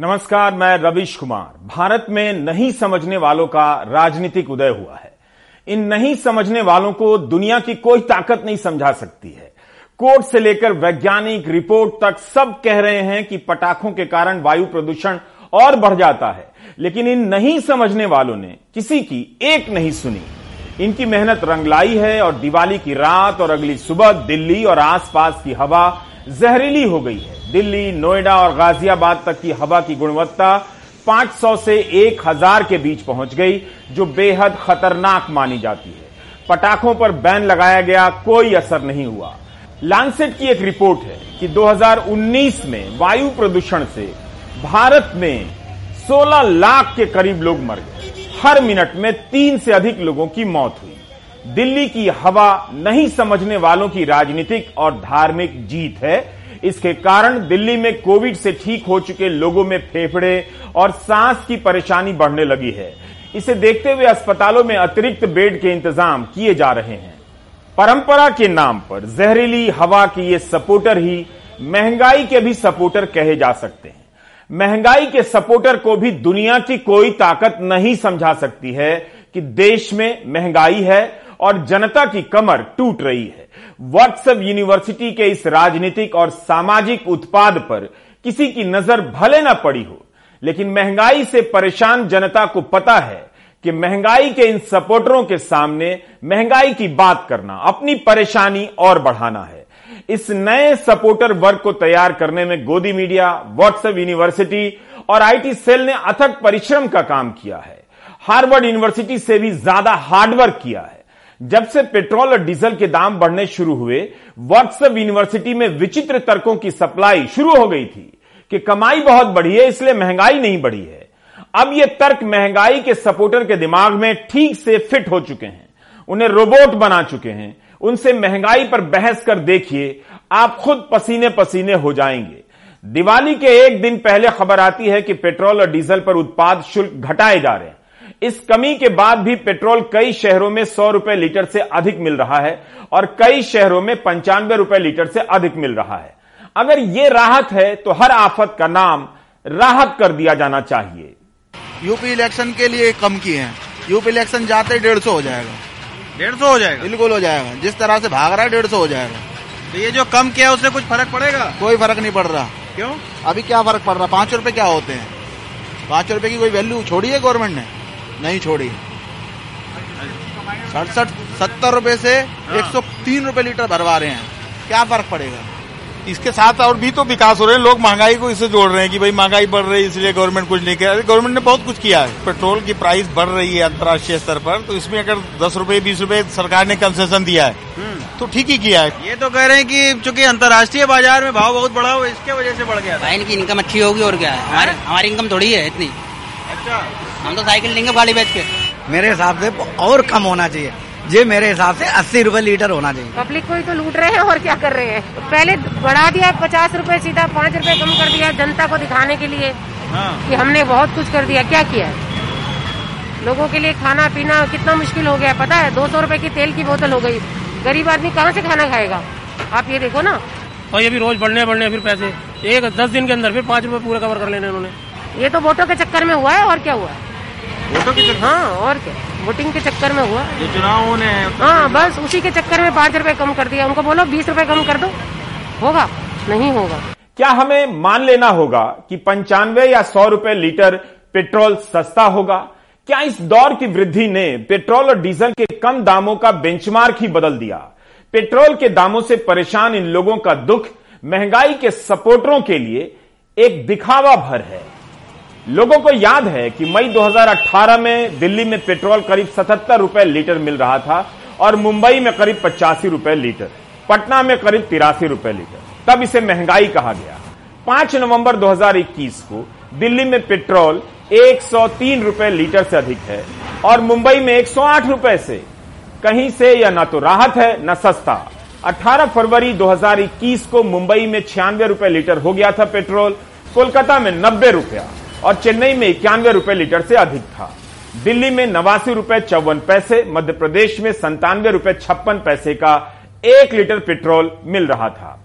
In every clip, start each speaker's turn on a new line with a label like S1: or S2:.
S1: नमस्कार, मैं रविश कुमार। भारत में नहीं समझने वालों का राजनीतिक उदय हुआ है। इन नहीं समझने वालों को दुनिया की कोई ताकत नहीं समझा सकती है। कोर्ट से लेकर वैज्ञानिक रिपोर्ट तक सब कह रहे हैं कि पटाखों के कारण वायु प्रदूषण और बढ़ जाता है। लेकिन इन नहीं समझने वालों ने किसी की एक नहीं सुनी। इनकी मेहनत रंगलाई है और दिवाली की रात और अगली सुबह दिल्ली और आसपास की हवा जहरीली हो गई है। दिल्ली, नोएडा और गाजियाबाद तक की हवा की गुणवत्ता 500 से 1000 के बीच पहुँच गई, जो बेहद खतरनाक मानी जाती है। पटाखों पर बैन लगाया गया, कोई असर नहीं हुआ। लांसेट की एक रिपोर्ट है कि 2019 में वायु प्रदूषण से भारत में 16 लाख के करीब लोग मर गए। हर मिनट में तीन से अधिक लोगों की मौत हुई। दिल्ली की हवा नहीं समझने वालों की राजनीतिक और धार्मिक जीत है। इसके कारण दिल्ली में कोविड से ठीक हो चुके लोगों में फेफड़े और सांस की परेशानी बढ़ने लगी है। इसे देखते हुए अस्पतालों में अतिरिक्त बेड के इंतज़ाम किए जा रहे हैं। परंपरा के नाम पर जहरीली हवा के ये सपोर्टर ही महँगाई के भी सपोर्टर कहे जा सकते हैं। महँगाई के सपोर्टर को भी दुनिया की कोई ताकत नहीं समझा सकती है कि देश में महँगाई है और जनता की कमर टूट रही है। व्हाट्सएप यूनिवर्सिटी के इस राजनीतिक और सामाजिक उत्पाद पर किसी की नज़र भले ना पड़ी हो, लेकिन महँगाई से परेशान जनता को पता है कि महँगाई के इन सपोर्टरों के सामने महँगाई की बात करना, अपनी परेशानी और बढ़ाना है। इस नए सपोर्टर वर्ग को तैयार करने में गोदी मीडिया व्हाट्सएप यूनिवर्सिटी और आईटी सेल ने अथक परिश्रम का काम किया है। हार्वर्ड यूनिवर्सिटी से भी ज़्यादा हार्डवर्क किया है। जब से पेट्रोल और डीजल के दाम बढ़ने शुरू हुए, व्हाट्सएप यूनिवर्सिटी में विचित्र तर्कों की सप्लाई शुरू हो गई थी कि कमाई बहुत बढ़ी है, इसलिए महँगाई नहीं बढ़ी है। अब ये तर्क महँगाई के सपोर्टर के दिमाग में ठीक से फिट हो चुके हैं। उन्हें रोबोट बना चुके हैं। उनसे महँगाई पर बहस कर देखिए, आप खुद पसीने पसीने हो जाएँगे। दिवाली के एक दिन पहले खबर आती है कि पेट्रोल और डीजल पर उत्पाद शुल्क घटाए जा रहे हैं। इस कमी के बाद भी पेट्रोल कई शहरों में सौ रुपए लीटर से अधिक मिल रहा है और कई शहरों में पंचानवे रुपए लीटर से अधिक मिल रहा है। अगर ये राहत है तो हर आफत का नाम राहत कर दिया जाना चाहिए।
S2: यूपी इलेक्शन के लिए कम किए हैं। यूपी इलेक्शन जाते डेढ़ सौ हो जाएगा।
S3: डेढ़ सौ हो जाएगा।
S2: बिल्कुल हो जाएगा। जिस तरह से भाग रहा है डेढ़ सौ हो जाएगा।
S3: तो ये जो कम किया उससे कुछ फ़र्क पड़ेगा?
S2: कोई फ़र्क नहीं पड़ रहा।
S3: क्यों?
S2: अभी क्या फ़र्क पड़ रहा? पाँच रुपए क्या होते हैं? पाँच रुपए की कोई वैल्यू छोड़ी है गवर्नमेंट ने? नहीं छोड़ी। सड़सठ सत्तर रुपए से
S3: हाँ।
S2: एक सौ तीन रुपए लीटर भरवा रहे हैं। क्या फ़र्क पड़ेगा?
S4: इसके साथ और भी तो विकास हो रहे हैं। लोग महँगाई को इससे जोड़ रहे हैं कि भाई महँगाई बढ़ रही है इसलिए गवर्नमेंट कुछ नहीं कर रही गवर्नमेंट ने बहुत कुछ किया है। पेट्रोल की प्राइस बढ़ रही है अंतर्राष्ट्रीय स्तर पर। तो इसमें अगर दस रुपए बीस रुपए सरकार ने कंसेशन दिया है तो ठीक ही किया है।
S3: ये तो कह रहे हैं कि चूँकि अंतर्राष्ट्रीय बाज़ार में भाव बहुत बढ़ा हुआ इसके वजह से बढ़ गया था।
S5: इनकी इनकम अच्छी होगी और क्या है? हमारी इनकम थोड़ी है इतनी।
S3: अच्छा।
S5: हम तो साइकिल लेंगे गाड़ी बेच के।
S6: मेरे हिसाब से और कम होना चाहिए। ये मेरे हिसाब से अस्सी रूपए लीटर होना चाहिए।
S7: पब्लिक को ही तो लूट रहे हैं और क्या कर रहे हैं? पहले बढ़ा दिया पचास रूपए सीधा पाँच रूपए कम कर दिया जनता को दिखाने के लिए
S3: हाँ।
S7: कि हमने बहुत कुछ कर दिया। क्या किया? लोगों के लिए खाना पीना कितना मुश्किल हो गया। पता है दो सौ रुपये की तेल की बोतल हो गई। गरीब आदमी कहाँ से खाना खाएगा? आप ये देखो ना।
S8: और ये भी रोज बढ़ने बढ़ने फिर पैसे। एक दस दिन के अंदर फिर पाँच रूपए पूरे कवर कर लेने उन्होंने।
S7: ये तो वोटों के चक्कर में हुआ है और क्या हुआ है?
S3: वोटों के चक्कर
S7: हाँ और क्या? वोटिंग के चक्कर में हुआ।
S3: जो चुनाव होने हैं
S7: हाँ बस उसी के चक्कर में पाँच रुपए कम कर दिया। उनको बोलो बीस रुपए कम कर दो। होगा? नहीं होगा।
S1: क्या हमें मान लेना होगा कि पंचानवे या सौ रुपए लीटर पेट्रोल सस्ता होगा? क्या इस दौर की वृद्धि ने पेट्रोल और डीजल के कम दामों का बेंचमार्क ही बदल दिया? पेट्रोल के दामों से परेशान इन लोगों का दुख महँगाई के सपोर्टरों के लिए एक दिखावा भर है। लोगों को याद है कि मई 2018 में दिल्ली में पेट्रोल करीब 77 रुपए लीटर मिल रहा था और मुंबई में करीब पचासी रुपए लीटर, पटना में करीब तिरासी रुपए लीटर। तब इसे महँगाई कहा गया। 5 नवंबर 2021 को दिल्ली में पेट्रोल 103 रुपए लीटर से अधिक है और मुंबई में 108 रुपए से। कहीं से यह न तो राहत है, न सस्ता। 18 फरवरी 2021 को मुंबई में छियानवे रुपए लीटर हो गया था पेट्रोल, कोलकाता में नब्बे रुपया। और चेन्नई में इक्यानवे रुपए लीटर से अधिक था। दिल्ली में नवासी रुपए चौवन पैसे मध्य प्रदेश में संतानवे रुपए छप्पन पैसे का एक लीटर पेट्रोल मिल रहा था।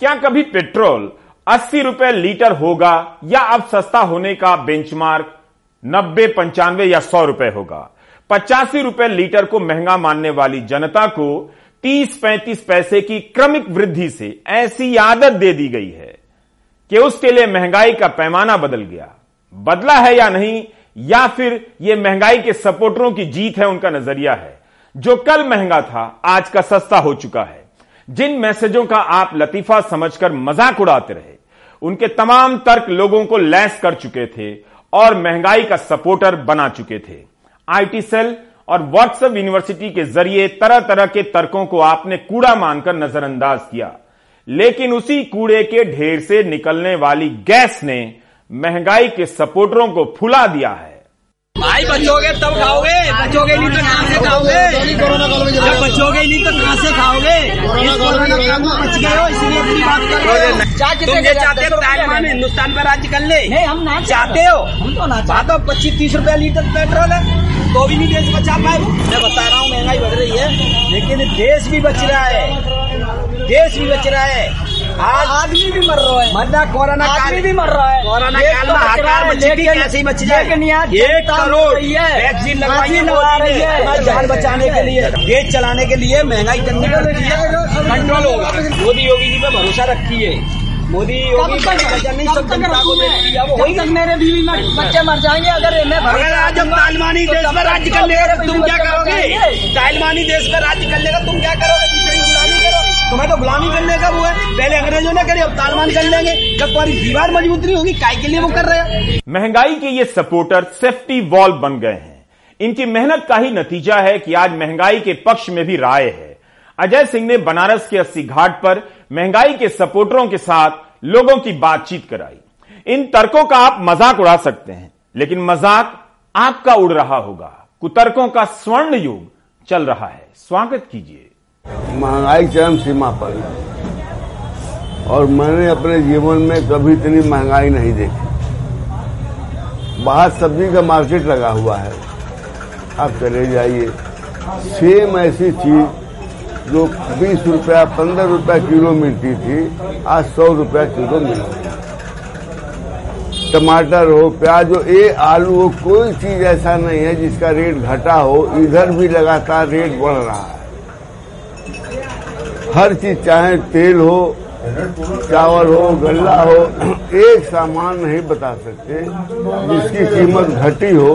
S1: क्या कभी पेट्रोल अस्सी रुपए लीटर होगा या अब सस्ता होने का बेंचमार्क नब्बे, पंचानवे या सौ रुपए होगा? पचासी रुपए लीटर को महँगा मानने वाली जनता को तीस पैंतीस पैसे की क्रमिक वृद्धि से ऐसी आदत दे दी गई है कि उसके लिए महँगाई का पैमाना बदल गया। बदला है या नहीं, या फिर यह महँगाई के सपोर्टरों की जीत है, उनका नज़रिया है। जो कल महँगा था, आज का सस्ता हो चुका है। जिन मैसेजों का आप लतीफा समझकर मज़ाक उड़ाते रहे, उनके तमाम तर्क लोगों को लैस कर चुके थे और महँगाई का सपोर्टर बना चुके थे। आईटी सेल और व्हाट्सएप यूनिवर्सिटी के ज़रिए तरह तरह के तर्कों को आपने कूड़ा मानकर नजरअंदाज किया। लेकिन उसी कूड़े के ढेर से निकलने वाली गैस ने महँगाई के सपोर्टरों को फुला दिया है।
S6: भाई बचोगे तब खाओगे। बचोगे नहीं तो कहाँ से खाओगे? जब बचोगे नहीं तो कहाँ से खाओगे? इस कोरोना काल में बच गए हो इसलिए अपनी बात कर रहे हो। तुम ये चाहते हो तालिबान हिंदुस्तान पर राज्य कर ले? नहीं हम ना चाहते। हो? हम तो ना चाहते हो पच्चीस तीस रुपया लीटर पेट्रोल है। तो भी नहीं देश बचा पाए। मैं बता रहा हूँ महँगाई बढ़ रही है लेकिन देश भी बच रहा है। देश भी बच रहा है। आज आदमी भी मर रहा है। मरना कोरोना आदमी भी मर रहा है। कोरोना काल में हाहाकार मची थी कैसे बच जाए एक करोड़ वैक्सीन लगा रही है। जान बचाने के लिए देश चलाने के लिए महँगाई करनी पड़ती है कंट्रोल होगा मोदी योगी जी पे भरोसा रखिए। मोदी योगी नहीं सब जनता को देख मेरे बीवी बच्चे मर जाएँगे अगर मैं अगर आज हम तालिबानी देश पर राज्य कर लेगा तो तुम क्या करोगे? तालिबानी देश पर राज्य कर लेगा तुम क्या करोगे? तुम्हें तो गुलामी करने का वो है। पहले अंग्रेज़ों ने करी, अब तालिबान कर लेंगे। जब तुम्हारी दीवार मज़बूत नहीं होगी, काय के लिए वो कर रहे हैं?
S1: महँगाई के ये सपोर्टर सेफ्टी वॉल बन गए हैं। इनकी मेहनत का ही नतीजा है कि आज महँगाई के पक्ष में भी राय है। अजय सिंह ने बनारस के अस्सी घाट पर महँगाई के सपोर्टरों के साथ लोगों की बातचीत कराई। इन तर्कों का आप मज़ाक उड़ा सकते हैं, लेकिन मज़ाक आपका उड़ रहा होगा। कुतर्कों का स्वर्ण युग चल रहा है। स्वागत कीजिए।
S9: महँगाई चरम सीमा पर और मैंने अपने जीवन में कभी इतनी महँगाई नहीं देखी। बाहर सब्ज़ी का मार्केट लगा हुआ है। आप चले जाइए। सेम ऐसी चीज़ जो बीस रुपया, पंद्रह रुपया किलो मिलती थी, आज सौ रुपया किलो मिल रही टमाटर हो, प्याज हो, ए आलू हो, कोई चीज़ ऐसा नहीं है जिसका रेट घटा हो। इधर भी लगातार रेट बढ़ रहा है। हर चीज़ चाहे तेल हो, चावल हो, गल्ला हो, एक सामान नहीं बता सकते जिसकी कीमत घटी हो।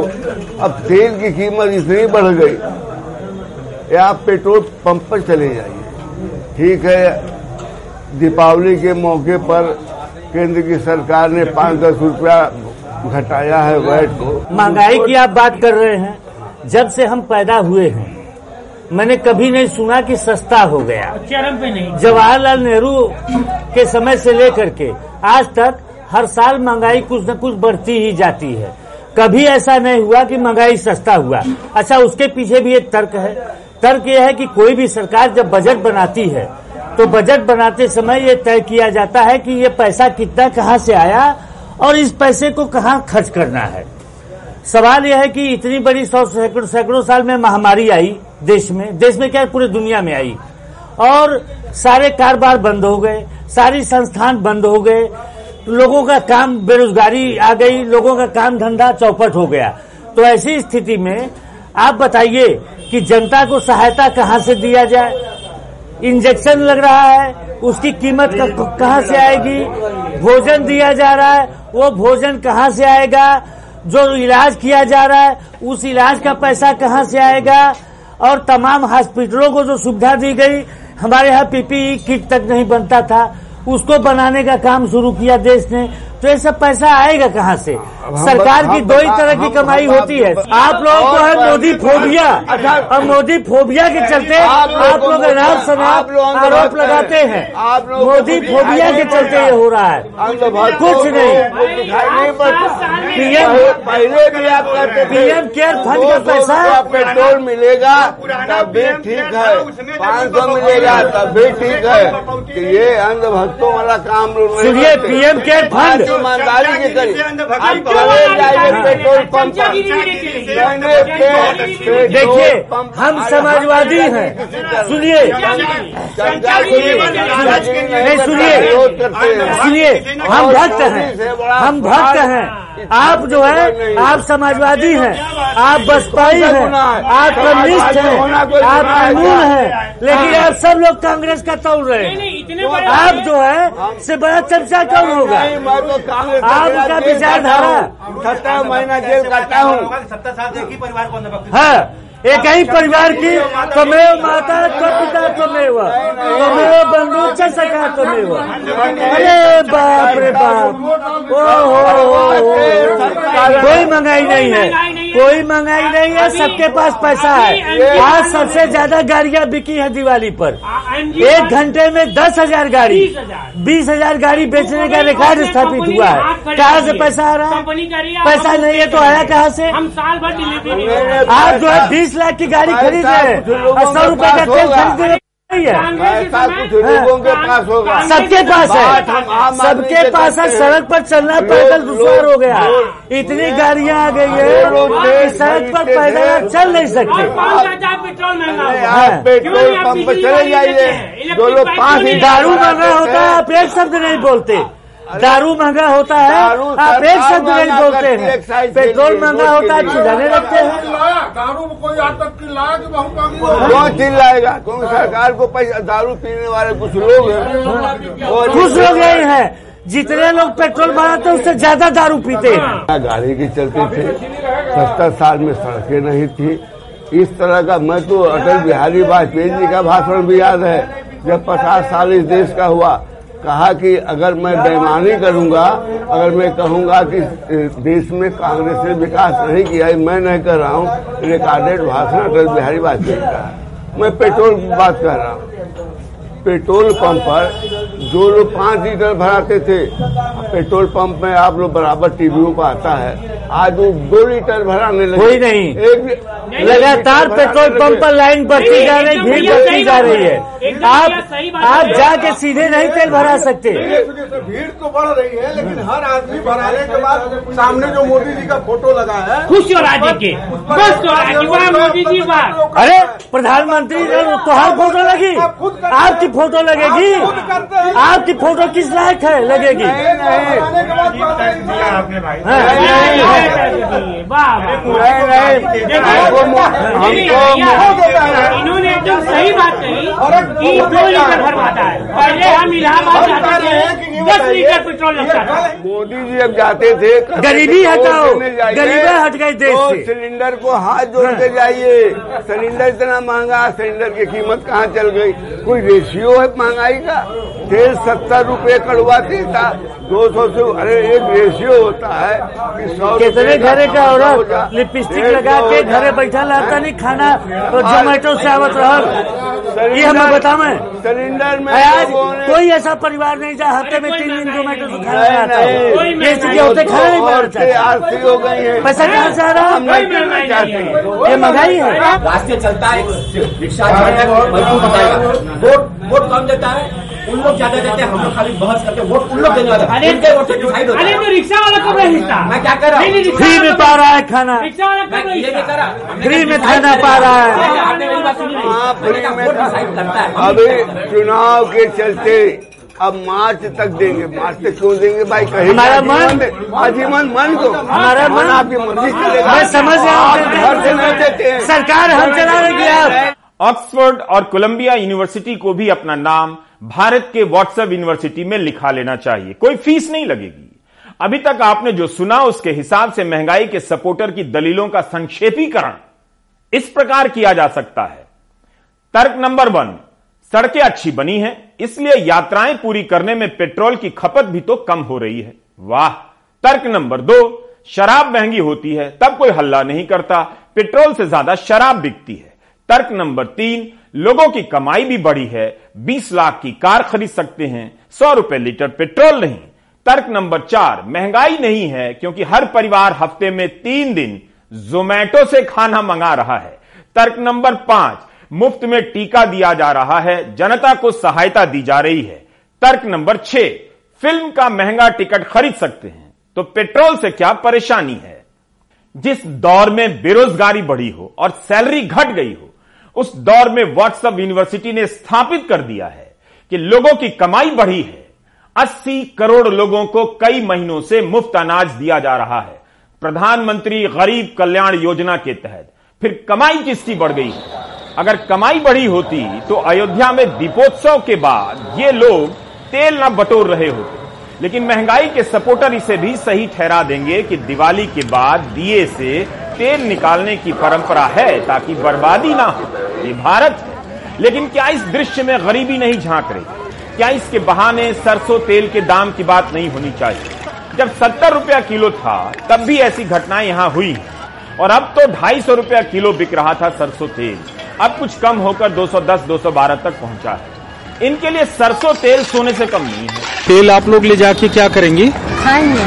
S9: अब तेल की कीमत इतनी बढ़ गई या आप पेट्रोल पंप पर चले जाइए। ठीक है, दीपावली के मौके पर केंद्र की सरकार ने पाँच दस रुपया घटाया है वैट को।
S10: महँगाई की आप बात कर रहे हैं। जब से हम पैदा हुए हैं मैंने कभी नहीं सुना कि सस्ता हो गया।
S8: चरम पे नहीं।
S10: जवाहरलाल नेहरू के समय से लेकर के आज तक हर साल महँगाई कुछ न कुछ बढ़ती ही जाती है। कभी ऐसा नहीं हुआ कि महँगाई सस्ता हुआ। अच्छा उसके पीछे भी एक तर्क है। तर्क यह है कि कोई भी सरकार जब बजट बनाती है तो बजट बनाते समय ये तय किया जाता है कि ये पैसा कितना कहाँ से आया और इस पैसे को कहाँ खर्च करना है। सवाल यह है कि इतनी बड़ी सौ सैकड़ों सैकड़ों साल में महामारी आई देश में। देश में क्या पूरे दुनिया में आई? और सारे कारोबार बंद हो गए, सारी संस्थान बंद हो गए, लोगों का काम बेरोजगारी आ गई, लोगों का काम धंधा चौपट हो गया। तो ऐसी स्थिति में आप बताइए कि जनता को सहायता कहाँ से दिया जाए? इंजेक्शन लग रहा है, उसकी कीमत कहाँ से आएगी? भोजन दिया जा रहा है, वो भोजन कहाँ से आएगा? जो इलाज किया जा रहा है, उस इलाज का पैसा कहाँ से आएगा? और तमाम हॉस्पिटलों को जो सुविधा दी गई, हमारे यहाँ पीपीई किट तक नहीं बनता था। उसको बनाने का काम शुरू किया देश ने। तो ये सब पैसा आएगा कहाँ से? सरकार की दो ही तरह की कमाई होती है। आप लोगों को है मोदी फोबिया। और मोदी फोबिया के चलते आप लोग अनाप शनाप आरोप लगाते हैं मोदी फोबिया के चलते ये हो रहा है। कुछ नहीं। पीएम
S9: पहले भी आप कहते
S10: पीएम केयर फंड का पैसा
S9: पेट्रोल मिलेगा तब भी ठीक है। पाँच सौ मिलेगा तब भी ठीक है। ये अंधभक्तों वाला काम
S10: सुनिए पीएम केयर फंड
S9: ईमानदारी की करी आप पेट्रोल पंप
S10: देखिए हम समाजवादी हैं। सुनिए।
S9: सुनिए
S10: नहीं सुनिए।
S9: हैं।
S10: सुनिए। हम भक्त हैं। हम भक्त हैं। आप जो है आप समाजवादी हैं। आप बसपाई हैं। आप कम्युनिस्ट हैं। आप कानून हैं। लेकिन आप सब लोग कांग्रेस का तोड़ रहे हैं। आप जो है से बड़ा चर्चा कौन होगा?
S9: नहीं मैं तो कांग्रेस का
S10: आपका विचारधारा
S9: सत्रह महीना जेल काटा हूँ।
S3: सत्तर साल एक ही परिवार को
S10: है एक ही परिवार की तमेव माता तो पिता तमेव तमेव बंधु च सका तमेव अरे बाप रे बाप। ओ हो कोई महँगाई नहीं है। कोई महँगाई नहीं है सबके पास पैसा है। आज सबसे ज़्यादा गाड़ियाँ बिकी है दिवाली पर। एक घंटे में दस हज़ार गाड़ी। बीस हज़ार। गाड़ी बेचने का रिकॉर्ड स्थापित हुआ है। कहाँ से पैसा आ रहा है? पैसा नहीं है तो आया कहाँ से?
S8: हम साल भर डिलीवरी
S10: आप जो है बीस लाख की गाड़ी खरीद रहे हैं और सौ रुपये का तेल खरीद रहे। नहीं है
S9: ऐसा कुछ लोगों के पास होगा।
S10: सबके पास है। सबके पास है सड़क पर चलना पैदल दुश्वार हो गया। इतनी गाड़ियाँ आ गई है सड़क पर पैदल चल नहीं सकते।
S8: पेट्रोल महँगा
S9: पेट्रोल पंप चले जाइए। जो लोग पाँच दारू
S10: दारू महँगा होता है आप एक शब्द नहीं बोलते। दारू महँगा होता है आप एक शब्द नहीं बोलते
S9: है
S10: हैं। पेट्रोल महँगा होता है। चिल्लाने लगते हैं।
S11: दारू में कोई आज तक की लाया कि बहुत महँगी
S9: कौन चिल्लाएगा? क्योंकि सरकार को पैसा दारू पीने वाले कुछ लोग हैं?
S10: कुछ लोग यही है। जितने लोग पेट्रोल भराते हैं उससे ज़्यादा दारू पीते हैं।
S9: गाड़ी की चलती थी? सत्तर साल में सड़कें नहीं थी। इस तरह का मैं तो अटल बिहारी वाजपेयी जी का भाषण भी याद है जब पचास साल इस देश का हुआ कहा कि अगर मैं बेईमानी करूँगा अगर मैं कहूँगा कि देश में कांग्रेस ने विकास नहीं किया है मैं नहीं कर रहा हूँ रिकॉर्डेड भाषण अटल बिहारी वाजपेयी का। मैं पेट्रोल की बात कर रहा हूँ। पेट्रोल पंप पर जो लोग पाँच लीटर भराते थे पेट्रोल पंप में आप लोग बराबर टीवीओं पर आता है आज वो दो लीटर भराने लगे।
S10: कोई नहीं।
S9: एक
S10: लगातार पेट्रोल पंप पर लाइन बढ़ती जा रही भीड़ बढ़ती जा रही है। आप आप जाके सीधे नहीं तेल भरा सकते।
S11: भीड़ तो बढ़ रही है लेकिन हर आदमी भराने के बाद सामने जो मोदी जी का फ़ोटो लगा है
S8: खुश हो राज्य के। खुश हो राज्य वाह मोदी जी वाह।
S10: अरे प्रधानमंत्री ने तो हर फ़ोटो लगी। आपकी फ़ोटो लगेगी? आपकी फ़ोटो किस लायक है? लगेगी।
S11: है।
S8: वाह इन्होंने एकदम सही बात कही कि दो लीटर भरवाता है पहले हम इलाहाबाद जाते थे दस लीटर पेट्रोल लगता था।
S9: मोदी जी अब जाते थे
S10: गरीबी हटाओ। गरीबी हट गई देश से।
S9: सिलेंडर को हाथ जोड़ के जाइए। सिलेंडर इतना महँगा सिलेंडर की कीमत कहाँ चल गई? कोई रेशियो है महँगाई का तेल सत्तर रुपए कड़वा तेल दो सौ से अरे एक रेशियो होता है कि सौ
S10: कितने घरे का
S9: सौ
S10: औरत लिपस्टिक लगा के
S9: हो
S10: घरे बैठा रहता नहीं खाना तो जोमेटो से आवत रहल ये हमें बतावे
S9: सिलेंडर में
S10: आज कोई ऐसा परिवार नहीं जहाँ हफ़्ते में तीन दिन जोमेटो से खाना
S9: नहीं,
S10: आता हो।
S9: नहीं।
S10: ये स्थिति होते खाना नहीं
S9: आरती हो गई हैं।
S10: पैसा कहाँ से आ रहा?
S9: हम नहीं करना चाहते।
S10: ये महँगाई है।
S12: रास्ते चलता है। रिक्शा चालक मजदूर बताएगा वोट वोट कौन देता है। उन लोग ज़्यादा देते हैं हम लोग खाली बहस करते हैं वोट उन लोग देने वाले हैं।
S8: अरे-
S12: इनके वोट डिसाइड होता
S8: अरे तो रिक्शा वाला कब नहीं हिलता
S12: मैं क्या कर रहा हूँ?
S10: फ्री में पा रहा है खाना।
S8: रिक्शा वाला कब
S12: रहा
S10: फ्री में खाना पा रहा है।
S9: हाँ,
S12: है
S9: अभी चुनाव के चलते अब मार्च तक देंगे मार्च तक क्यों देंगे भाई कहीं
S10: हमारा मन-
S9: आजीवन मन को
S10: हमारा मन-
S9: आपकी मर्ज़ी चलेगा
S10: मैं समझ रहा हूँ।
S9: घर से नहीं देते
S10: सरकार हम चला रही आप
S1: ऑक्सफोर्ड और कोलंबिया यूनिवर्सिटी को भी अपना नाम भारत के व्हाट्सएप यूनिवर्सिटी में लिखा लेना चाहिए। कोई फ़ीस नहीं लगेगी। अभी तक आपने जो सुना, उसके हिसाब से महँगाई के सपोर्टर की दलीलों का संक्षेपीकरण इस प्रकार किया जा सकता है। तर्क नंबर वन, सड़कें अच्छी बनी हैं, इसलिए यात्राएँ पूरी करने में पेट्रोल की खपत भी तो कम हो रही है। वाह! तर्क नंबर दो, शराब महँगी होती है, तब कोई हल्ला नहीं करता, पेट्रोल से ज़्यादा शराब बिकती है। तर्क नंबर तीन लोगों की कमाई भी बढ़ी है 20 लाख की कार खरीद सकते हैं, सौ रुपए लीटर पेट्रोल नहीं। तर्क नंबर चार, महँगाई नहीं है क्योंकि हर परिवार हफ़्ते में तीन दिन जोमैटो से खाना मंगा रहा है। तर्क नंबर पाँच, मुफ़्त में टीका दिया जा रहा है, जनता को सहायता दी जा रही है। तर्क नंबर छह, फ़िल्म का महँगा टिकट खरीद सकते हैं तो पेट्रोल से क्या परेशानी है? जिस दौर में बेरोजगारी बढ़ी हो और सैलरी घट गई हो उस दौर में व्हाट्सएप यूनिवर्सिटी ने स्थापित कर दिया है कि लोगों की कमाई बढ़ी है। 80 करोड़ लोगों को कई महीनों से मुफ़्त अनाज दिया जा रहा है। प्रधानमंत्री गरीब कल्याण योजना के तहत फिर कमाई किसकी बढ़ गई? है अगर कमाई बढ़ी होती तो अयोध्या में दीपोत्सव के बाद ये लोग तेल न बटोर रहे होते। लेकिन महँगाई के सपोर्टर इसे भी सही ठहरा देंगे कि दिवाली के बाद दिए से तेल निकालने की परंपरा है ताकि बर्बादी ना हो। ये भारत है। लेकिन क्या इस दृश्य में गरीबी नहीं झाँक रही? क्या इसके बहाने सरसों तेल के दाम की बात नहीं होनी चाहिए? जब सत्तर रुपया किलो था, तब भी ऐसी घटनाएँ यहाँ हुई और अब तो ढाई सौ रुपया किलो बिक रहा था सरसों तेल। अब कुछ कम होकर 210 212 तक पहुँचा है। इनके लिए सरसों तेल सोने से कम नहीं है।
S13: तेल आप लोग ले जाके क्या करेंगी?
S7: खाएँगे।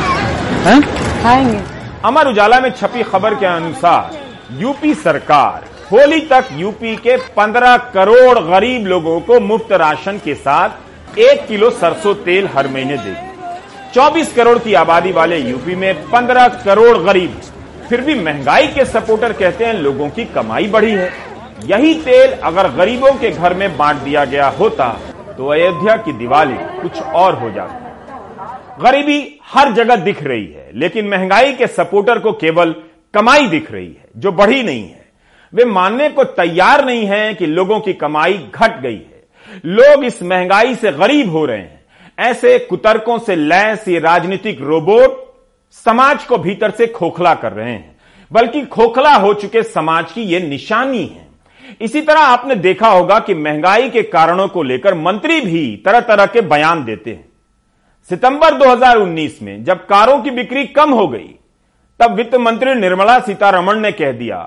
S13: हैं?
S7: खाएँगे।
S1: अमर उजाला में छपी खबर के अनुसार यूपी सरकार होली तक यूपी के 15 करोड़ गरीब लोगों को मुफ़्त राशन के साथ एक किलो सरसों तेल हर महीने देगी। 24 करोड़ की आबादी वाले यूपी में 15 करोड़ गरीब। फिर भी महँगाई के सपोर्टर कहते हैं लोगों की कमाई बढ़ी है। यही तेल अगर गरीबों के घर में बांट दिया गया होता तो अयोध्या की दिवाली कुछ और हो जाती गरीबी हर जगह दिख रही है, लेकिन महँगाई के सपोर्टर को केवल कमाई दिख रही है, जो बढ़ी नहीं है। वे मानने को तैयार नहीं है कि लोगों की कमाई घट गई है। लोग इस महँगाई से गरीब हो रहे हैं। ऐसे कुतर्कों से लैस ये राजनीतिक रोबोट समाज को भीतर से खोखला कर रहे हैं। बल्कि खोखला हो चुके समाज की यह निशानी है। इसी तरह आपने देखा होगा कि महँगाई के कारणों को लेकर मंत्री भी तरह तरह के बयान देते हैं। सितंबर 2019 में जब कारों की बिक्री कम हो गई, तब वित्त मंत्री निर्मला सीतारमण ने कह दिया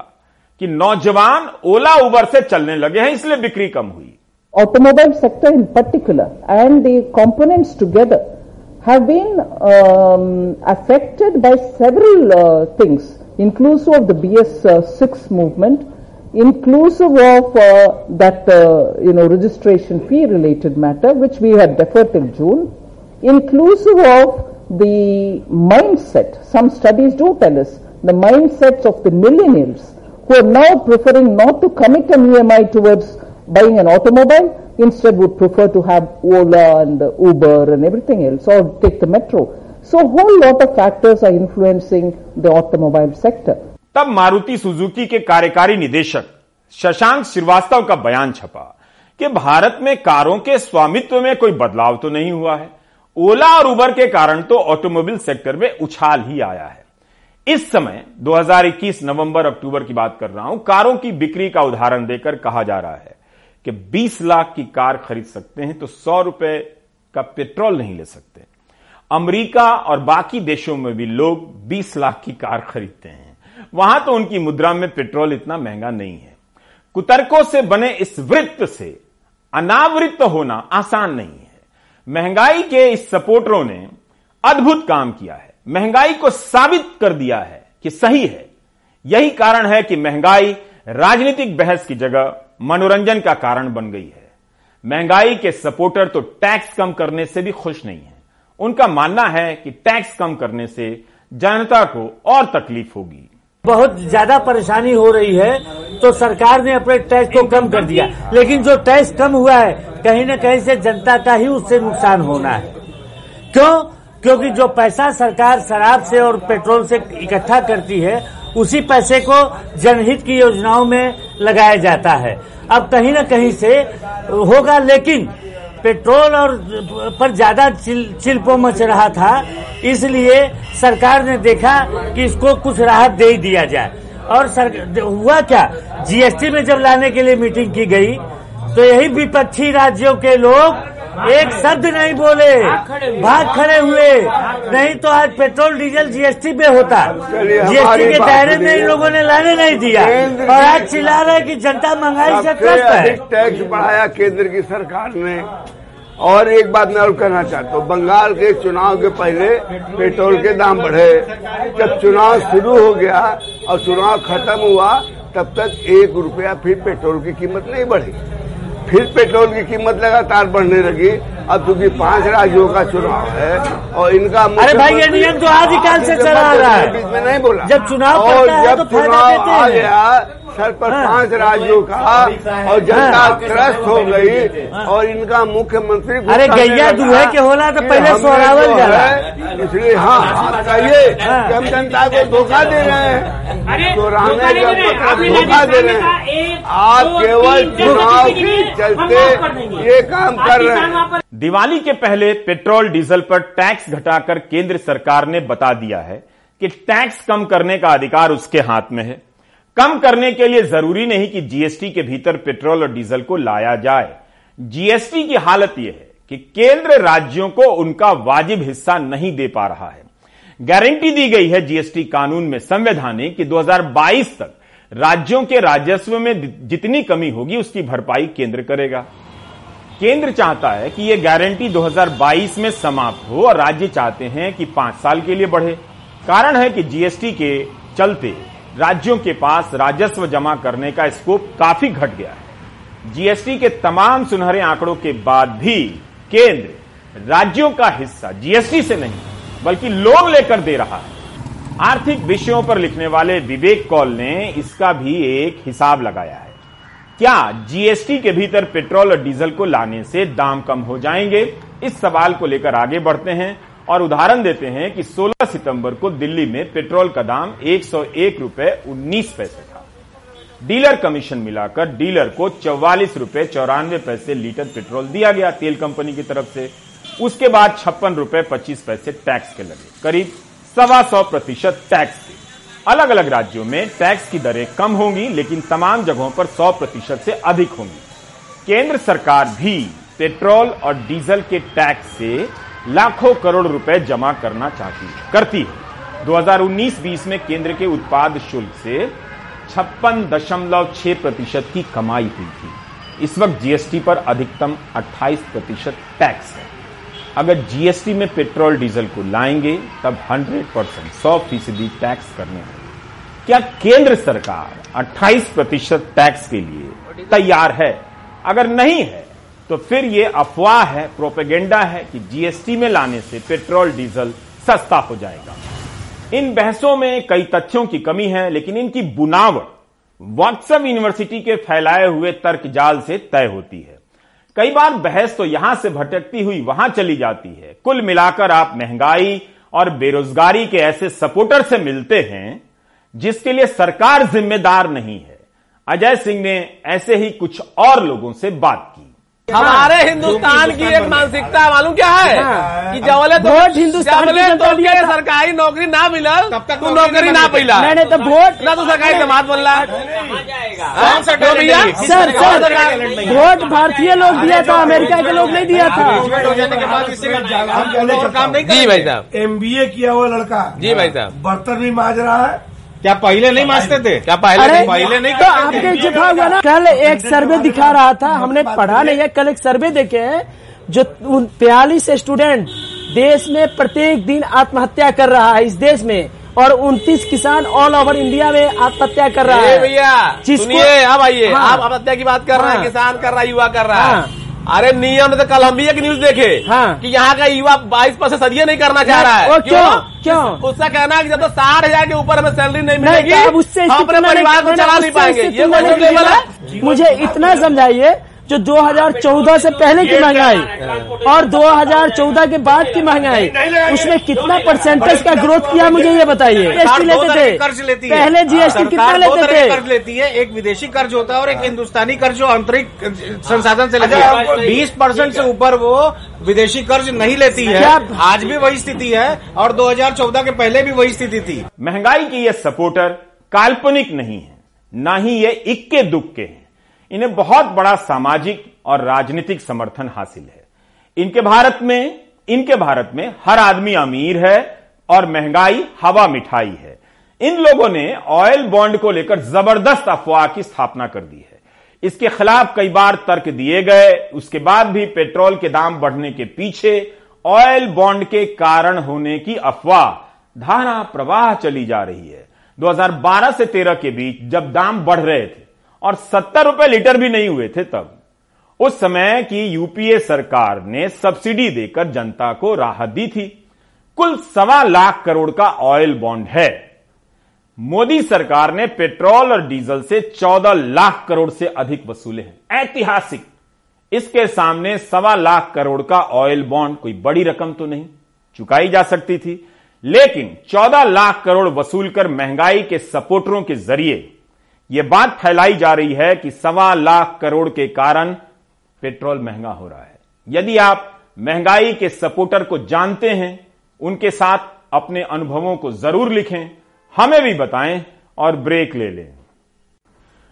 S1: कि नौजवान ओला उबर से चलने लगे हैं, इसलिए बिक्री कम हुई।
S14: Automobile sector in particular and the components together have been affected by several things inclusive of the BS six movement inclusive of uh, that uh, you know registration fee related matter which we had deferred till June, inclusive of the mindset. Some studies do tell us the mindsets of the millennials who are now preferring not to commit an EMI towards buying an automobile, instead would prefer to have Ola and Uber and everything else or take the metro. So whole lot of factors are influencing the automobile sector.
S1: तब Maruti Suzuki के कार्यकारी निदेशक शशांक श्रीवास्तव का बयान छपा कि भारत में कारों के स्वामित्व में कोई बदलाव तो नहीं हुआ है। ओला और उबर के कारण तो ऑटोमोबाइल सेक्टर में उछाल ही आया है। इस समय 2021 नवंबर अक्टूबर की बात कर रहा हूँ, कारों की बिक्री का उदाहरण देकर कहा जा रहा है कि 20 लाख की कार खरीद सकते हैं तो सौ रुपए का पेट्रोल नहीं ले सकते। अमेरिका और बाकी देशों में भी लोग 20 लाख की कार खरीदते हैं। वहाँ तो उनकी मुद्रा में पेट्रोल इतना महँगा नहीं है। कुतर्कों से बने इस वृत्त से अनावृत्त होना आसान नहीं है। महँगाई के इस सपोर्टरों ने अद्भुत काम किया है। महँगाई को साबित कर दिया है कि सही है। यही कारण है कि महँगाई राजनीतिक बहस की जगह मनोरंजन का कारण बन गई है। महँगाई के सपोर्टर तो टैक्स कम करने से भी खुश नहीं है। उनका मानना है कि टैक्स कम करने से जनता को और तकलीफ़ होगी।
S10: बहुत ज़्यादा परेशानी हो रही है तो सरकार ने अपने टैक्स को कम कर दिया। लेकिन जो टैक्स कम हुआ है, कहीं न कहीं से जनता का ही उससे नुकसान होना है। क्यों? क्योंकि जो पैसा सरकार शराब से और पेट्रोल से इकट्ठा करती है, उसी पैसे को जनहित की योजनाओं में लगाया जाता है। अब कहीं न कहीं से होगा, लेकिन पेट्रोल और पर ज़्यादा चिल, चिल्पो मच रहा था। इसलिए सरकार ने देखा कि इसको कुछ राहत दे ही दिया जाए। और सर, हुआ क्या? जीएसटी में जब लाने के लिए मीटिंग की गई तो यही विपक्षी राज्यों के लोग एक शब्द नहीं बोले। भाग खड़े हुए। नहीं तो आज पेट्रोल डीजल जीएसटी पे होता। जीएसटी के दायरे में इन लोगों ने लाने नहीं दिया। और आज चिल्ला रहे कि जनता महँगाई से त्रस्त है।
S9: टैक्स बढ़ाया केंद्र की सरकार ने। और एक बात मैं और कहना चाहता हूँ बंगाल के चुनाव के पहले पेट्रोल के दाम बढ़े। जब चुनाव शुरू हो गया और चुनाव खत्म हुआ तब तक एक रुपया फिर पेट्रोल की कीमत नहीं बढ़ी। फिर पेट्रोल की कीमत लगातार बढ़ने लगी। अब क्योंकि पाँच राज्यों का चुनाव है और इनका
S10: अरे भाई ये नियम तो आज ही काल से चला रहा है।
S9: बीच में नहीं बोला।
S10: जब चुनाव
S9: और जब
S10: तो
S9: चुनाव आ गया सर पर पाँच राज्यों का और जनता त्रस्त हो गई और इनका मुख्यमंत्री
S10: अरे गैया
S9: लगा
S10: के होला? तो पहले
S9: हमने
S10: सोहरावल
S9: जो। है, इसलिए हाँ आप कहिए कि हम जनता को धोखा दे रहे हैं। चौराने
S8: धोखा दे रहे,
S9: हैं। आप केवल चुनाव के चलते। ये काम कर रहे हैं।
S1: दिवाली के पहले पेट्रोल डीजल पर टैक्स घटाकर केंद्र सरकार ने बता दिया है कि टैक्स कम करने का अधिकार उसके हाथ में है। कम करने के लिए ज़रूरी नहीं कि जीएसटी के भीतर पेट्रोल और डीजल को लाया जाए। जीएसटी की हालत यह है कि केंद्र राज्यों को उनका वाजिब हिस्सा नहीं दे पा रहा है। गारंटी दी गई है जीएसटी कानून में, संवैधानिक, कि 2022 तक राज्यों के राजस्व में जितनी कमी होगी, उसकी भरपाई केंद्र करेगा। केंद्र चाहता है कि यह गारंटी 2022 में समाप्त हो और राज्य चाहते हैं कि पाँच साल के लिए बढ़े। कारण है कि जीएसटी के चलते राज्यों के पास राजस्व जमा करने का स्कोप काफ़ी घट गया है। जीएसटी के तमाम सुनहरे आंकड़ों के बाद भी केंद्र राज्यों का हिस्सा जीएसटी से नहीं, बल्कि लोन लेकर दे रहा है। आर्थिक विषयों पर लिखने वाले विवेक कौल ने इसका भी एक हिसाब लगाया है। क्या जीएसटी के भीतर पेट्रोल और डीजल को लाने से दाम कम हो जाएँगे? इस सवाल को लेकर आगे बढ़ते हैं। और उदाहरण देते हैं कि 16 सितंबर को दिल्ली में पेट्रोल का दाम 101 रुपए 19 पैसे था। डीलर कमीशन मिलाकर डीलर को चौवालीस रुपए चौरानवे पैसे लीटर पेट्रोल दिया गया तेल कंपनी की तरफ़ से। उसके बाद छप्पन रुपए पच्चीस पैसे टैक्स के लगे। करीब सवा सौ प्रतिशत टैक्स के अलग अलग राज्यों में टैक्स की दरें कम होंगी, लेकिन तमाम जगहों पर सौ प्रतिशत से अधिक होंगी। केंद्र सरकार भी पेट्रोल और डीजल के टैक्स से लाखों करोड़ रुपए जमा करना चाहती है। करती है। 2019-20 में केंद्र के उत्पाद शुल्क से छप्पन दशमलव छह प्रतिशत की कमाई हुई थी। इस वक्त जीएसटी पर अधिकतम 28 प्रतिशत टैक्स है। अगर जीएसटी में पेट्रोल, डीजल को लाएँगे, तब 100 परसेंट, सौ फ़ीसदी टैक्स करने होंगे। क्या केंद्र सरकार 28 प्रतिशत टैक्स के लिए तैयार है? अगर नहीं है तो फिर यह अफवाह है, प्रोपेगेंडा है कि जीएसटी में लाने से पेट्रोल, डीजल सस्ता हो जाएगा। इन बहसों में कई तथ्यों की कमी है, लेकिन इनकी बुनावट व्हाट्सएप यूनिवर्सिटी के फैलाए हुए तर्क जाल से तय होती है। कई बार बहस तो यहाँ से भटकती हुई वहाँ चली जाती है। कुल मिलाकर आप महँगाई और बेरोजगारी के ऐसे सपोर्टर से मिलते हैं, जिसके लिए सरकार जिम्मेदार नहीं है। अजय सिंह ने ऐसे ही कुछ और लोगों से बात की।
S15: हमारे हिंदुस्तान की एक मानसिकता मालूम क्या है? कि जवले तो
S6: वोट हिंदुस्तान
S15: तो। सरकारी नौकरी ना मिला तब तक तू नौकरी ना मिला।
S6: नहीं नहीं तो वोट
S15: ना तो सरकारी जमात बोल रहा
S6: कौन सा
S15: क्यों भैया
S6: सर सर वोट भारतीय लोग दिया था अमेरिका के लोग नहीं दिया था।
S15: काम जी भाई साहब।
S11: एमबीए किया हुआ लड़का।
S15: जी भाई साहब।
S11: बर्तन भी माज रहा है।
S3: क्या पहले नहीं मांजते थे
S15: क्या पहले
S6: अरे
S15: नहीं पहले नहीं
S6: तो आपके जिफा हुआ ना कल एक सर्वे दिखा रहा था हमने पढ़ा नहीं है कल एक सर्वे देखे हैं जो बयालीस स्टूडेंट देश में प्रत्येक दिन आत्महत्या कर रहा है इस देश में और 29 किसान ऑल ओवर इंडिया में आत्महत्या कर रहा है
S15: भैया
S6: जिसको-
S15: अब आइए
S6: हाँ।
S15: आप आत्महत्या की बात कर रहे हैं
S6: हाँ।
S15: किसान कर रहा है युवा कर रहा
S6: हाँ।
S15: अरे नियम तो कल हम भी एक न्यूज़ देखे
S6: हाँ।
S15: कि यहाँ का युवा बाईस परसेंट सदिया नहीं करना चाह रहा है
S6: क्यों क्यों? क्यों?
S15: उसका कहना है कि जब तो साठ हज़ार के ऊपर हमें सैलरी नहीं मिलेगी
S6: उससे
S15: हम अपने परिवार को चला नहीं पाएँगे ये है?
S6: मुझे इतना समझाइए जो 2014 से पहले की महँगाई और 2014 के बाद की महँगाई उसमें कितना परसेंटेज का ग्रोथ किया मुझे ये बताइए? जीएसटी लेते थे।
S3: कर्ज लेती है।
S6: पहले जीएसटी कितना लेते थे?
S3: कर्ज लेती है। एक विदेशी कर्ज होता है और एक हिंदुस्तानी कर्ज जो आंतरिक संसाधन से लेती
S11: अच्छा,
S3: है। बीस परसेंट से ऊपर वो विदेशी कर्ज नहीं लेती है। आज भी वही स्थिति है और 2014 के पहले भी वही स्थिति थी।
S1: महँगाई के ये सपोर्टर काल्पनिक नहीं है। ना ही ये इक्के दुख के हैं। इन्हें बहुत बड़ा सामाजिक और राजनीतिक समर्थन हासिल है। इनके भारत में, इनके भारत में हर आदमी अमीर है और महँगाई, हवा मिठाई है। इन लोगों ने ऑयल बॉन्ड को लेकर ज़बरदस्त अफवाह की स्थापना कर दी है। इसके खिलाफ कई बार तर्क दिए गए, उसके बाद भी पेट्रोल के दाम बढ़ने के पीछे ऑयल बॉन्ड के कारण होने की अफवाह, धारा, प्रवाह चली जा रही है। 2012 से 13 के बीच जब दाम बढ़ रहे थे और 70 रुपए लीटर भी नहीं हुए थे तब। उस समय की यूपीए सरकार ने सब्सिडी देकर जनता को राहत दी थी। कुल सवा लाख करोड़ का ऑयल बॉन्ड है। मोदी सरकार ने पेट्रोल और डीजल से 14 लाख करोड़ से अधिक वसूले हैं। ऐतिहासिक। इसके सामने सवा लाख करोड़ का ऑयल बॉन्ड कोई बड़ी रकम तो नहीं, चुकाई जा सकती थी। लेकिन 14 लाख करोड़ वसूल कर महँगाई के सपोर्टरों के ज़रिए यह बात फैलाई जा रही है कि सवा लाख करोड़ के कारण पेट्रोल महँगा हो रहा है। यदि आप महँगाई के सपोर्टर को जानते हैं, उनके साथ अपने अनुभवों को ज़रूर लिखें, हमें भी बताएँ और ब्रेक ले लें।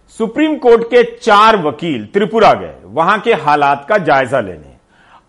S1: सुप्रीम कोर्ट के चार वकील त्रिपुरा गए, वहाँ के हालात का जायजा लेने।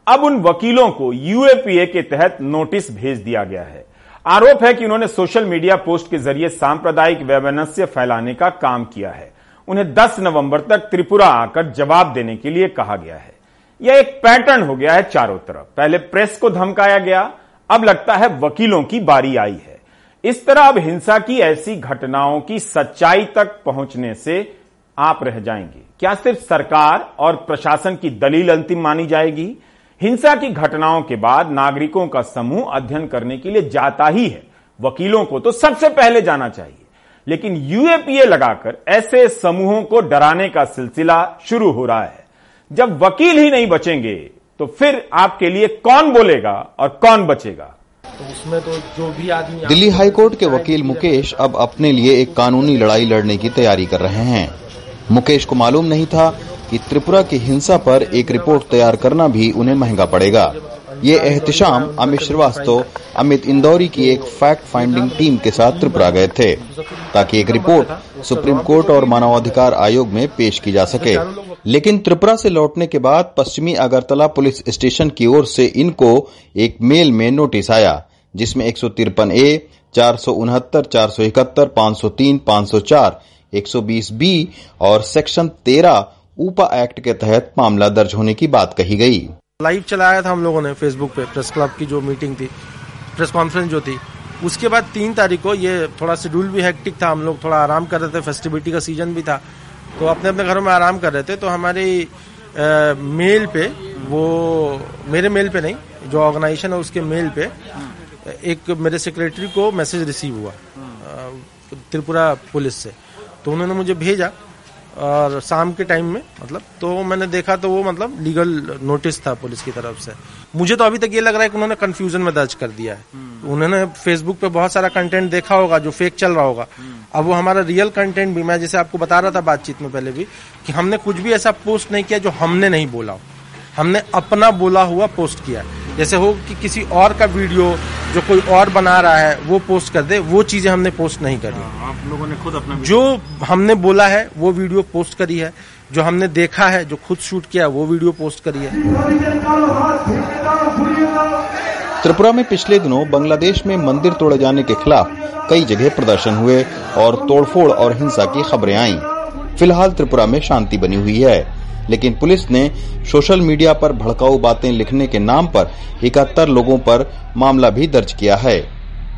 S1: अब उन वकीलों को यूएपीए के तहत नोटिस भेज दिया गया है। आरोप है कि उन्होंने सोशल मीडिया पोस्ट के ज़रिए सांप्रदायिक वैमनस्य फैलाने का काम किया है। उन्हें 10 नवंबर तक त्रिपुरा आकर जवाब देने के लिए कहा गया है। यह एक पैटर्न हो गया है चारों तरफ़। पहले प्रेस को धमकाया गया, अब लगता है वकीलों की बारी आई है। इस तरह अब हिंसा की ऐसी घटनाओं की सच्चाई तक पहुँचने से आप रह जाएँगे। क्या सिर्फ़ सरकार और प्रशासन की दलील अंतिम मानी जाएगी? हिंसा की घटनाओं के बाद नागरिकों का समूह अध्ययन करने के लिए जाता ही है। वकीलों को तो सबसे पहले जाना चाहिए। लेकिन यूएपीए लगाकर ऐसे समूहों को डराने का सिलसिला शुरू हो रहा है। जब वकील ही नहीं बचेंगे तो फिर आपके लिए कौन बोलेगा और कौन बचेगा?
S16: तो उसमें तो जो भी आदमी
S17: दिल्ली हाईकोर्ट के वकील मुकेश अब अपने लिए एक कानूनी लड़ाई लड़ने की तैयारी कर रहे हैं। मुकेश को मालूम नहीं था कि त्रिपुरा की हिंसा पर एक रिपोर्ट तैयार करना भी उन्हें महँगा पड़ेगा। ये एहतशाम अमित श्रीवास्तव, अमित इंदौरी की एक फैक्ट फाइंडिंग टीम के साथ त्रिपुरा गए थे, ताकि एक रिपोर्ट सुप्रीम कोर्ट और मानवाधिकार आयोग में पेश की जा सके। लेकिन त्रिपुरा से लौटने के बाद पश्चिमी अगरतला पुलिस स्टेशन की ओर से इनको एक मेल में नोटिस आया, जिसमें एक सौ तिरपन ए, चार सौ उनहत्तर, चार सौ इकहत्तर, पाँच सौ तीन, पाँच सौ चार एक सौ बीस बी और सेक्शन तेरह ऊपा एक्ट के तहत मामला दर्ज होने की बात कही गई।
S16: लाइव चलाया था हम लोगों ने फेसबुक पे, प्रेस क्लब की जो मीटिंग थी, प्रेस कॉन्फ्रेंस जो थी। उसके बाद तीन तारीख को ये थोड़ा शेड्यूल भी हेक्टिक था, हम लोग थोड़ा आराम कर रहे थे फेस्टिविटी का सीज़न भी था। तो अपने अपने घरों में आराम कर रहे थे तो हमारी मेल पे, वो मेरे मेल पे नहीं, जो ऑर्गेनाइजेशन है उसके मेल पे, एक मेरे सेक्रेटरी को मैसेज रिसीव हुआ त्रिपुरा पुलिस से। तो उन्होंने मुझे भेजा और शाम के टाइम में मतलब तो मैंने देखा तो वो मतलब लीगल नोटिस था पुलिस की तरफ़ से। मुझे तो अभी तक ये लग रहा है कि उन्होंने कंफ्यूजन में दर्ज कर दिया है। उन्होंने फेसबुक पे बहुत सारा कंटेंट देखा होगा जो फेक चल रहा होगा। अब वो हमारा रियल कंटेंट भी मैं जैसे आपको बता रहा था बातचीत में पहले भी कि हमने कुछ भी ऐसा पोस्ट नहीं किया जो हमने नहीं बोला हमने अपना बोला हुआ पोस्ट किया जैसे हो कि किसी और का वीडियो जो कोई और बना रहा है वो पोस्ट कर दे। वो चीज़ें हमने पोस्ट नहीं करी। आप लोगों ने खुद अपना जो हमने बोला है वो वीडियो पोस्ट करी है। जो हमने देखा है जो खुद शूट किया है वो वीडियो पोस्ट करी है।
S17: त्रिपुरा में पिछले दिनों बांग्लादेश में मंदिर तोड़े जाने के खिलाफ कई जगह प्रदर्शन हुए और तोड़फोड़ और हिंसा की खबरें आईं। फ़िलहाल त्रिपुरा में शांति बनी हुई है। लेकिन पुलिस ने सोशल मीडिया पर भड़काऊ बातें लिखने के नाम पर इकहत्तर लोगों पर मामला भी दर्ज किया है,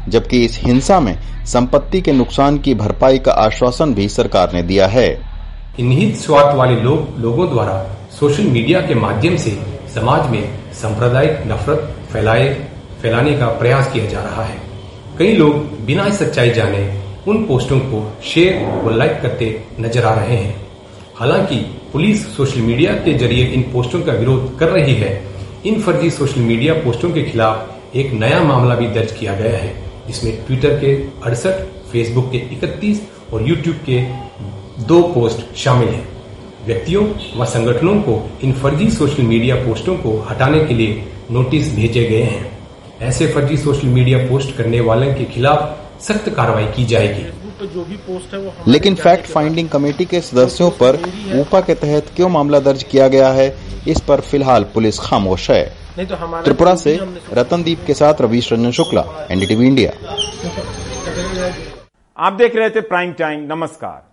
S17: जबकि इस हिंसा में संपत्ति के नुकसान की भरपाई का आश्वासन भी सरकार ने दिया है।
S18: निहित स्वार्थ वाले लोग, लोगों द्वारा सोशल मीडिया के माध्यम से समाज में सांप्रदायिक नफरत फैलाए, फैलाने का प्रयास किया जा रहा है। कई लोग बिना सच्चाई जाने उन पोस्टों को शेयर व लाइक करते नज़र आ रहे हैं। हालाँकि पुलिस सोशल मीडिया के ज़रिए इन पोस्टों का विरोध कर रही है। इन फर्जी सोशल मीडिया पोस्टों के खिलाफ एक नया मामला भी दर्ज किया गया है, जिसमें ट्विटर के अड़सठ, फेसबुक के 31 और यूट्यूब के दो पोस्ट शामिल हैं। व्यक्तियों व संगठनों को इन फर्जी सोशल मीडिया पोस्टों को हटाने के लिए नोटिस भेजे गए हैं। ऐसे फर्जी सोशल मीडिया पोस्ट करने वालों के खिलाफ सख्त कार्रवाई की जाएगी।
S16: जो भी पोस्ट है वो
S17: लेकिन फैक्ट फाइंडिंग कमेटी के सदस्यों पर ऊपा के तहत क्यों मामला दर्ज किया गया है इस पर फ़िलहाल पुलिस खामोश है।
S16: नहीं तो हमारा
S17: त्रिपुरा से रतनदीप के साथ रवीश रंजन शुक्ला एनडीटीवी इंडिया।
S1: आप देख रहे थे प्राइम टाइम नमस्कार।